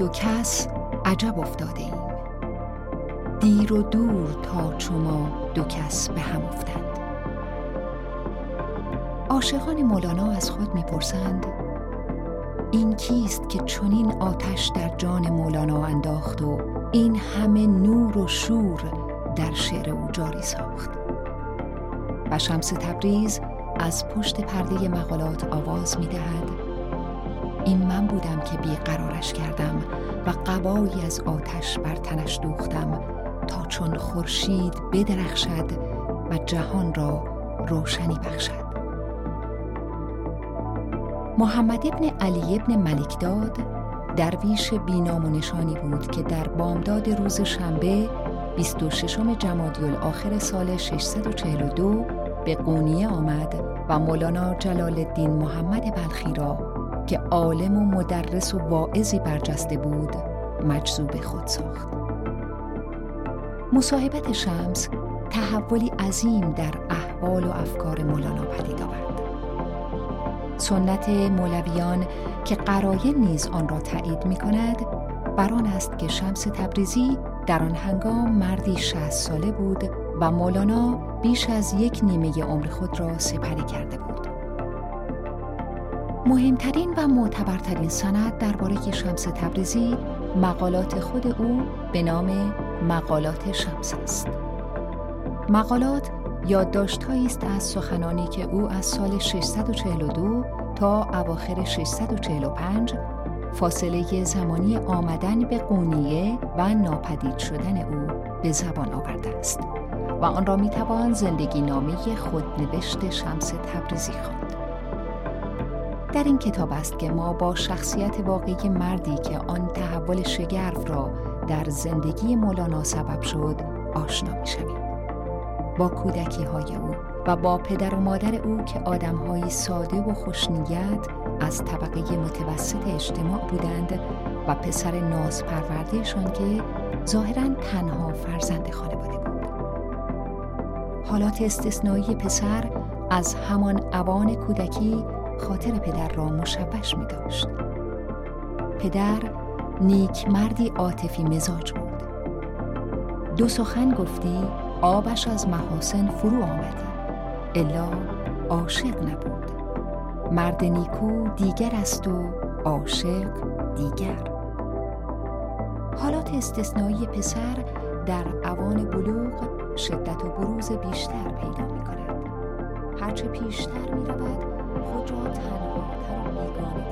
دو کس عجب افتاده ایم. دیر و دور تا چما دو کس به هم افتند عاشقان مولانا از خود می‌پرسند این کیست که چنین آتش در جان مولانا انداخت و این همه نور و شور در شعر او جاری ساخت؟ و شمس تبریز از پشت پرده مقالات آواز می‌دهد. این من بودم که بیقرارش کردم و قبایی از آتش بر تنش دوختم تا چون خورشید بدرخشد و جهان را روشنی بخشد. محمد ابن علی ابن ملکداد درویش بینام و نشانی بود که در بامداد روز شنبه 26 جمادی الاخر سال 642 به قونیه آمد و مولانا جلال الدین محمد بلخی را که عالم و مدرس و واعظی برجسته بود مجذوب خود ساخت. مصاحبت شمس تحولی عظیم در احوال و افکار مولانا پدید آورد. سنت مولویان که قراین نیز آن را تایید می کند بر آن است که شمس تبریزی در آن هنگام مردی شهست ساله بود و مولانا بیش از یک نیمه عمر خود را سپری کرده بود. مهمترین و معتبرترین سند درباره شمس تبریزی مقالات خود او به نام مقالات شمس است. مقالات یادداشتهایی است از سخنانی که او از سال 642 تا اواخر 645 فاصله زمانی آمدن به قونیه و ناپدید شدن او به زبان آورده است و آن را می‌توان زندگی نامی خودنوشت شمس تبریزی خواند. در این کتاب است که ما با شخصیت واقعی مردی که آن تحول شگرف را در زندگی مولانا سبب شد آشنا می شویم. با کودکی های او و با پدر و مادر او که آدمهایی ساده و خوشنیت از طبقه متوسط اجتماع بودند و پسر ناز پروردهشان که ظاهرا تنها فرزند خانواده بود. حالات استثنایی پسر از همان اوان کودکی خاطر پدر را مشوش می داشت. پدر نیک مردی عاطفی مزاج بود. دو سخن گفتی آبش از محاسن فرو آمدی الا عاشق نبود مرد نیکو دیگر است و عاشق دیگر حالات استثنایی پسر در اوان بلوغ شدت و بروز بیشتر پیدا می کند هرچه پیشتر می رود خود را تنهاتر و بیگانه